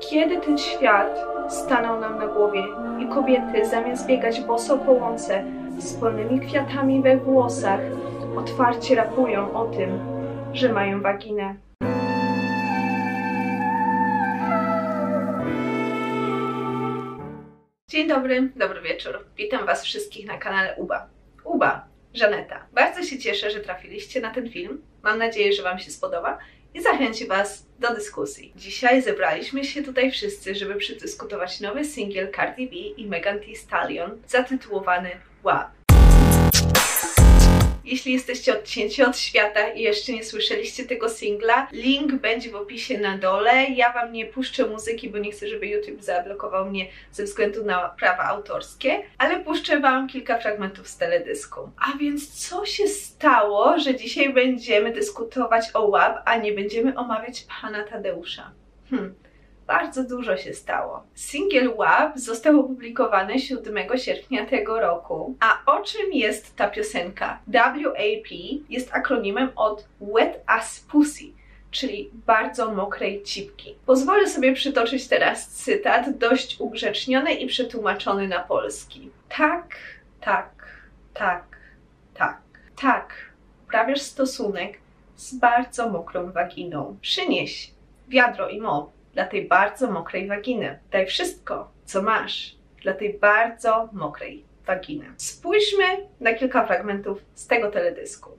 Kiedy ten świat stanął nam na głowie i kobiety zamiast biegać boso po łące z polnymi kwiatami we włosach, otwarcie rapują o tym, że mają waginę. Dzień dobry, dobry wieczór. Witam Was wszystkich na kanale Uba. Uba, Żaneta. Bardzo się cieszę, że trafiliście na ten film. Mam nadzieję, że Wam się spodoba i zachęci Was do dyskusji. Dzisiaj zebraliśmy się tutaj wszyscy, żeby przedyskutować nowy singiel Cardi B i Megan Thee Stallion zatytułowany WAP. Jeśli jesteście odcięci od świata i jeszcze nie słyszeliście tego singla, link będzie w opisie na dole. Ja Wam nie puszczę muzyki, bo nie chcę, żeby YouTube zablokował mnie ze względu na prawa autorskie, ale puszczę Wam kilka fragmentów z teledysku. A więc co się stało, że dzisiaj będziemy dyskutować o WAP, a nie będziemy omawiać pana Tadeusza? Hmm bardzo dużo się stało. Single WAP został opublikowany 7 sierpnia tego roku. A o czym jest ta piosenka? WAP jest akronimem od Wet As Pussy czyli bardzo mokrej cipki. Pozwolę sobie przytoczyć teraz cytat, dość ugrzeczniony i przetłumaczony na polski. Tak, tak, tak, tak, tak, uprawiasz stosunek z bardzo mokrą waginą. Przynieś wiadro i mop dla tej bardzo mokrej waginy. Daj wszystko, co masz dla tej bardzo mokrej waginy. Spójrzmy na kilka fragmentów z tego teledysku.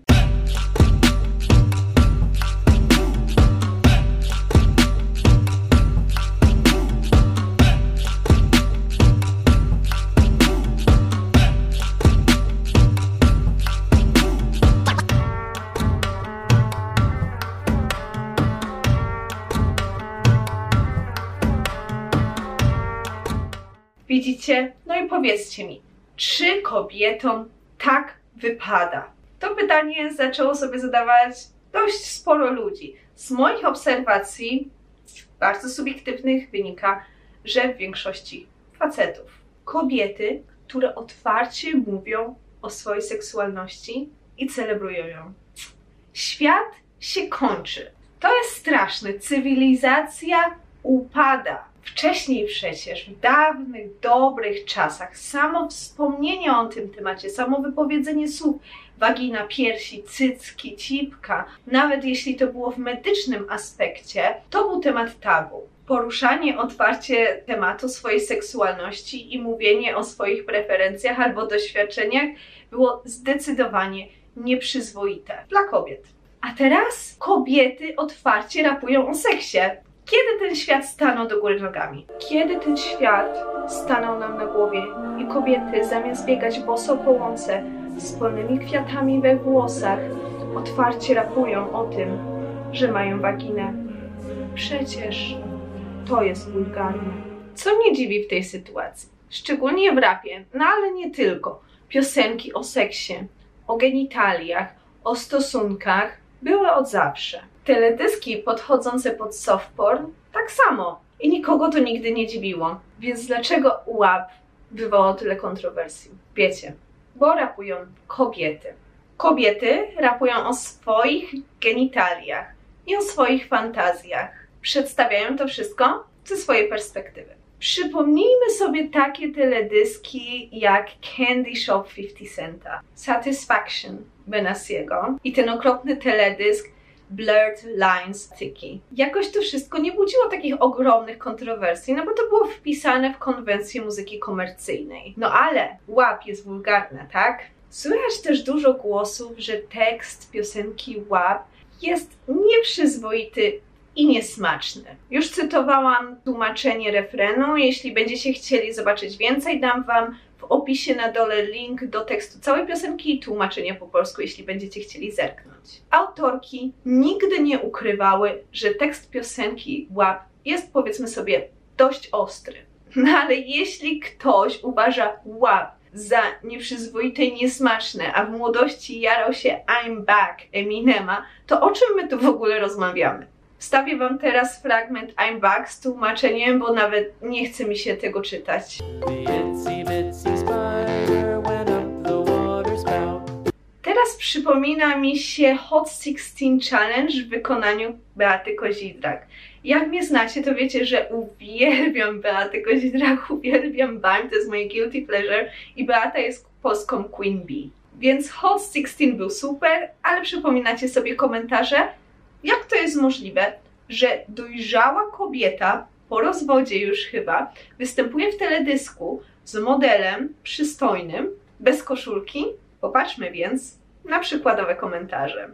No i powiedzcie mi, czy kobietom tak wypada? To pytanie zaczęło sobie zadawać dość sporo ludzi. Z moich obserwacji, bardzo subiektywnych, wynika, że w większości facetów. Kobiety, które otwarcie mówią o swojej seksualności i celebrują ją. Świat się kończy. To jest straszne. Cywilizacja upada. Wcześniej przecież, w dawnych, dobrych czasach, samo wspomnienie o tym temacie, samo wypowiedzenie słów wagina, piersi, cycki, cipka, nawet jeśli to było w medycznym aspekcie, to był temat tabu. Poruszanie otwarcie tematu swojej seksualności i mówienie o swoich preferencjach albo doświadczeniach było zdecydowanie nieprzyzwoite dla kobiet. A teraz kobiety otwarcie rapują o seksie. Kiedy ten świat stanął do góry nogami? Kiedy ten świat stanął nam na głowie i kobiety zamiast biegać boso po łące z polnymi kwiatami we włosach, otwarcie rapują o tym, że mają waginę. Przecież to jest wulgarne. Co mnie dziwi w tej sytuacji? Szczególnie w rapie, no ale nie tylko. Piosenki o seksie, o genitaliach, o stosunkach były od zawsze. Teledyski podchodzące pod softporn tak samo. I nikogo to nigdy nie dziwiło. Więc dlaczego łap wywołał tyle kontrowersji? Wiecie, bo rapują kobiety. Kobiety rapują o swoich genitaliach i o swoich fantazjach. Przedstawiają to wszystko ze swojej perspektywy. Przypomnijmy sobie takie teledyski jak Candy Shop 50 Centa, Satisfaction Benasiego i ten okropny teledysk Blurred Lines Tiki. Jakoś to wszystko nie budziło takich ogromnych kontrowersji, no bo to było wpisane w konwencję muzyki komercyjnej. No ale łap jest wulgarna, tak? Słychać też dużo głosów, że tekst piosenki łap jest nieprzyzwoity i niesmaczny. Już cytowałam tłumaczenie refrenu. Jeśli będziecie chcieli zobaczyć więcej, dam Wam w opisie na dole link do tekstu całej piosenki i tłumaczenia po polsku, jeśli będziecie chcieli zerknąć. Autorki nigdy nie ukrywały, że tekst piosenki WAP jest powiedzmy sobie dość ostry. No ale jeśli ktoś uważa WAP za nieprzyzwoite i niesmaczne, a w młodości jarał się I'm Back Eminema, to o czym my tu w ogóle rozmawiamy? Wstawię Wam teraz fragment I'm Back z tłumaczeniem, bo nawet nie chce mi się tego czytać. Przypomina mi się Hot 16 Challenge w wykonaniu Beaty Kozidrak. Jak mnie znacie, to wiecie, że uwielbiam Beatę Kozidrak, uwielbiam BAM, to jest moje guilty pleasure i Beata jest polską Queen Bee. Więc Hot 16 był super, ale przypominacie sobie komentarze, jak to jest możliwe, że dojrzała kobieta, po rozwodzie już chyba, występuje w teledysku z modelem przystojnym, bez koszulki? Popatrzmy więc na przykładowe komentarze.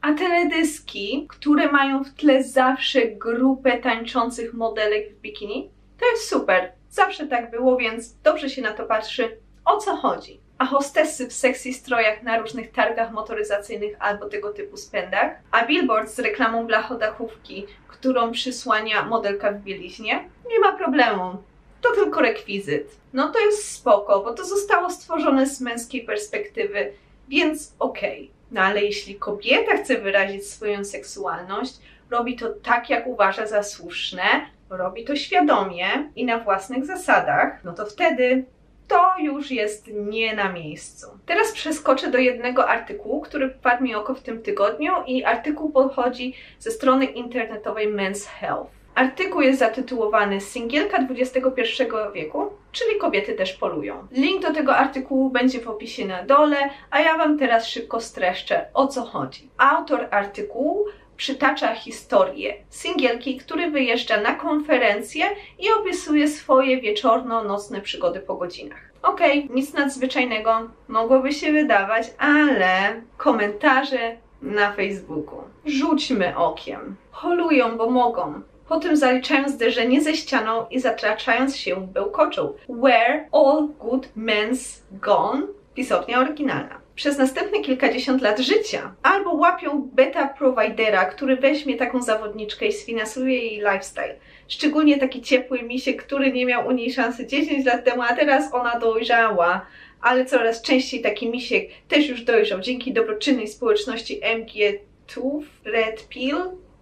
A teledyski, które mają w tle zawsze grupę tańczących modelek w bikini, to jest super. Zawsze tak było, więc dobrze się na to patrzy. O co chodzi? A hostessy w sexy strojach na różnych targach motoryzacyjnych albo tego typu spędach, a billboard z reklamą blachodachówki, którą przysłania modelka w bieliźnie, nie ma problemu. To tylko rekwizyt. No to jest spoko, bo to zostało stworzone z męskiej perspektywy, więc okej. Okay. No ale jeśli kobieta chce wyrazić swoją seksualność, robi to tak, jak uważa za słuszne, robi to świadomie i na własnych zasadach, no to wtedy to już jest nie na miejscu. Teraz przeskoczę do jednego artykułu, który wpadł mi oko w tym tygodniu i artykuł pochodzi ze strony internetowej Men's Health. Artykuł jest zatytułowany Singielka XXI wieku, czyli kobiety też polują. Link do tego artykułu będzie w opisie na dole, a ja Wam teraz szybko streszczę o co chodzi. Autor artykułu przytacza historię singielki, który wyjeżdża na konferencję i opisuje swoje wieczorno-nocne przygody po godzinach. Okej, okay, nic nadzwyczajnego mogłoby się wydawać, ale komentarze na Facebooku. Rzućmy okiem. Holują, bo mogą. Potem zaliczają zderzenie ze ścianą i zatraczając się bełkoczą. Where all good men's gone? Pisownia oryginalna przez następne kilkadziesiąt lat życia. Albo łapią beta providera, który weźmie taką zawodniczkę i sfinansuje jej lifestyle. Szczególnie taki ciepły misiek, który nie miał u niej szansy 10 lat temu, a teraz ona dojrzała. Ale coraz częściej taki misiek też już dojrzał dzięki dobroczynnej społeczności MG2 Red Pill.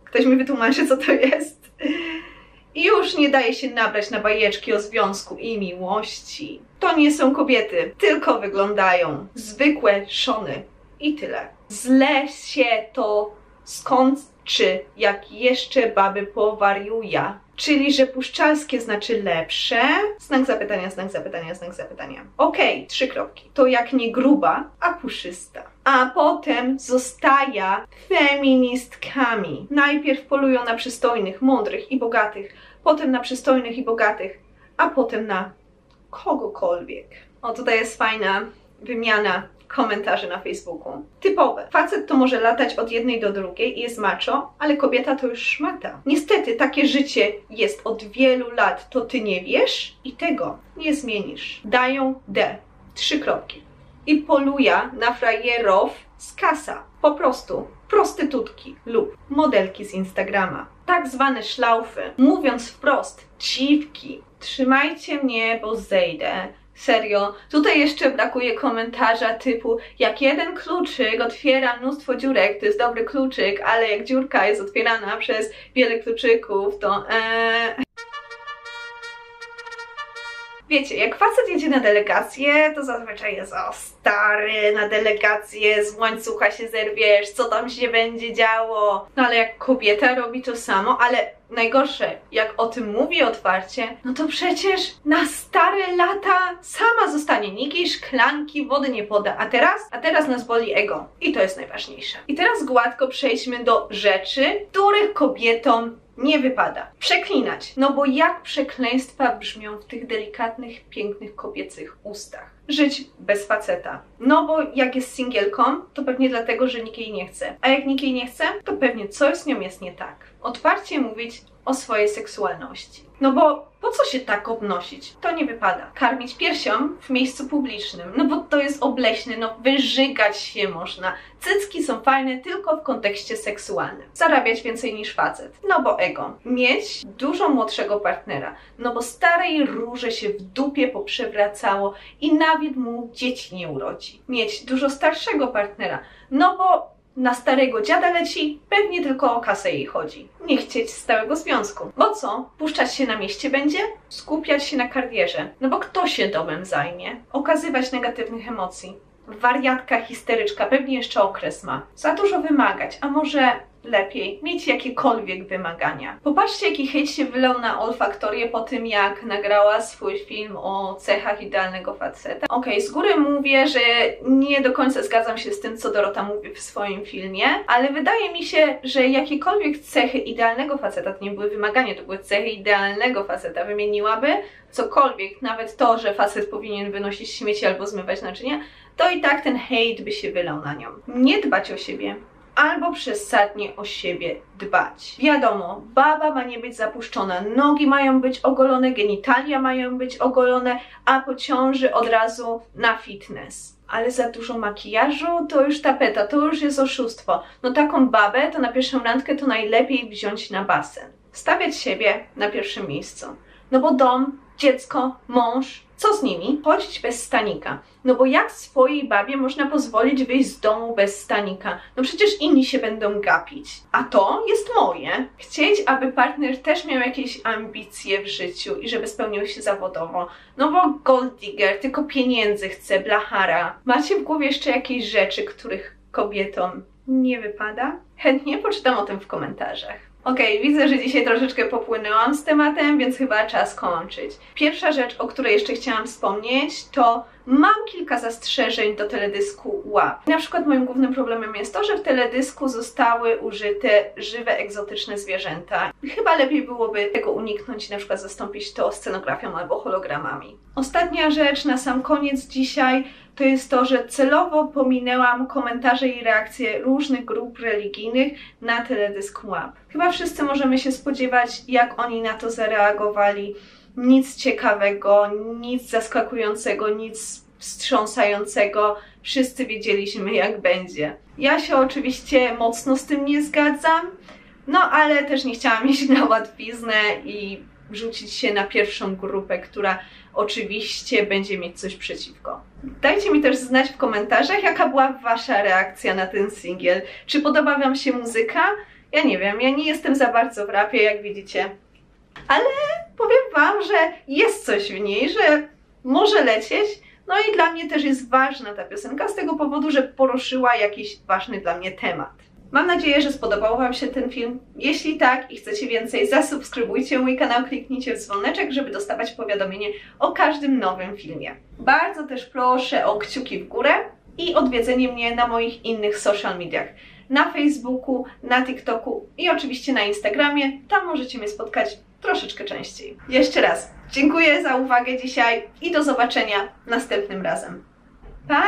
Ktoś mi wytłumaczy, co to jest? I już nie daje się nabrać na bajeczki o związku i miłości. To nie są kobiety, tylko wyglądają zwykłe szony. I tyle. Zle się to skończy, jak jeszcze baby powariuja. Czyli, że puszczalskie znaczy lepsze. Znak zapytania, znak zapytania, znak zapytania. Okej, okay, trzy kropki. To jak nie gruba, a puszysta. A potem zostaje feministkami. Najpierw polują na przystojnych, mądrych i bogatych, potem na przystojnych i bogatych, a potem na kogokolwiek. O, tutaj jest fajna wymiana komentarzy na Facebooku. Typowe. Facet to może latać od jednej do drugiej i jest macho, ale kobieta to już szmata. Niestety takie życie jest od wielu lat, to ty nie wiesz i tego nie zmienisz. Dają D. Trzy kropki. I poluja na frajerów z kasa. Po prostu prostytutki lub modelki z Instagrama. Tak zwane szlaufy. Mówiąc wprost, dziwki. Trzymajcie mnie, bo zejdę Serio. Tutaj jeszcze brakuje komentarza typu jak jeden kluczyk otwiera mnóstwo dziurek, to jest dobry kluczyk, ale jak dziurka jest otwierana przez wiele kluczyków, to ee... Wiecie, jak facet jedzie na delegację, to zazwyczaj jest o stary, na delegację z łańcucha się zerwiesz, co tam się będzie działo. No ale jak kobieta robi to samo, ale najgorsze, jak o tym mówi otwarcie, no to przecież na stare lata sama zostanie. Nikt jej szklanki wody nie poda. A teraz? A teraz nas boli ego. I to jest najważniejsze. I teraz gładko przejdźmy do rzeczy, których kobietom nie wypada. Przeklinać. No bo jak przekleństwa brzmią w tych delikatnych, pięknych kobiecych ustach? Żyć bez faceta. No bo jak jest singielką, to pewnie dlatego, że nikt jej nie chce. A jak nikt jej nie chce, to pewnie coś z nią jest nie tak. Otwarcie mówić o swojej seksualności. No bo po co się tak obnosić? To nie wypada. Karmić piersią w miejscu publicznym, no bo to jest obleśne, no wyżygać się można. Cycki są fajne tylko w kontekście seksualnym. Zarabiać więcej niż facet, no bo ego. Mieć dużo młodszego partnera, no bo starej róże się w dupie poprzewracało i nawet mu dzieci nie urodzi. Mieć dużo starszego partnera, no bo na starego dziada leci, pewnie tylko o kasę jej chodzi. Nie chcieć stałego związku. Bo co? Puszczać się na mieście będzie? Skupiać się na karierze. No bo kto się domem zajmie? Okazywać negatywnych emocji. wariatka, histeryczka, pewnie jeszcze okres ma. Za dużo wymagać, a może lepiej mieć jakiekolwiek wymagania. Popatrzcie, jaki hejt się wylał na olfaktorię po tym, jak nagrała swój film o cechach idealnego faceta. Okej, okay, z góry mówię, że nie do końca zgadzam się z tym, co Dorota mówi w swoim filmie, ale wydaje mi się, że jakiekolwiek cechy idealnego faceta, to nie były wymagania, to były cechy idealnego faceta, wymieniłaby cokolwiek, nawet to, że facet powinien wynosić śmieci albo zmywać naczynia, to i tak ten hejt by się wylał na nią. Nie dbać o siebie, albo przesadnie o siebie dbać. Wiadomo, baba ma nie być zapuszczona, nogi mają być ogolone, genitalia mają być ogolone, a po ciąży od razu na fitness. Ale za dużo makijażu to już tapeta, to już jest oszustwo. No taką babę to na pierwszą randkę to najlepiej wziąć na basen. Stawiać siebie na pierwszym miejscu. No bo dom, dziecko, mąż, co z nimi? Chodzić bez stanika. No bo jak swojej babie można pozwolić wyjść z domu bez stanika? No przecież inni się będą gapić. A to jest moje. Chcieć, aby partner też miał jakieś ambicje w życiu i żeby spełnił się zawodowo. No bo gold digger tylko pieniędzy chce, blachara. Macie w głowie jeszcze jakieś rzeczy, których kobietom nie wypada? Chętnie poczytam o tym w komentarzach. Okej, okay, widzę, że dzisiaj troszeczkę popłynęłam z tematem, więc chyba czas kończyć. Pierwsza rzecz, o której jeszcze chciałam wspomnieć, to mam kilka zastrzeżeń do teledysku WAP. Na przykład moim głównym problemem jest to, że w teledysku zostały użyte żywe, egzotyczne zwierzęta. Chyba lepiej byłoby tego uniknąć i na przykład zastąpić to scenografią albo hologramami. Ostatnia rzecz na sam koniec dzisiaj to jest to, że celowo pominęłam komentarze i reakcje różnych grup religijnych na teledysk WAP. Chyba wszyscy możemy się spodziewać, jak oni na to zareagowali. Nic ciekawego, nic zaskakującego, nic wstrząsającego. Wszyscy wiedzieliśmy, jak będzie. Ja się oczywiście mocno z tym nie zgadzam, no ale też nie chciałam iść na łatwiznę i rzucić się na pierwszą grupę, która oczywiście będzie mieć coś przeciwko. Dajcie mi też znać w komentarzach, jaka była Wasza reakcja na ten singiel. Czy podoba Wam się muzyka? Ja nie wiem, ja nie jestem za bardzo w rapie, jak widzicie. Ale powiem Wam, że jest coś w niej, że może lecieć. No i dla mnie też jest ważna ta piosenka z tego powodu, że poruszyła jakiś ważny dla mnie temat. Mam nadzieję, że spodobał Wam się ten film. Jeśli tak i chcecie więcej, zasubskrybujcie mój kanał, kliknijcie w dzwoneczek, żeby dostawać powiadomienie o każdym nowym filmie. Bardzo też proszę o kciuki w górę i odwiedzenie mnie na moich innych social mediach. Na Facebooku, na TikToku i oczywiście na Instagramie. Tam możecie mnie spotkać troszeczkę częściej. Jeszcze raz dziękuję za uwagę dzisiaj i do zobaczenia następnym razem. Pa!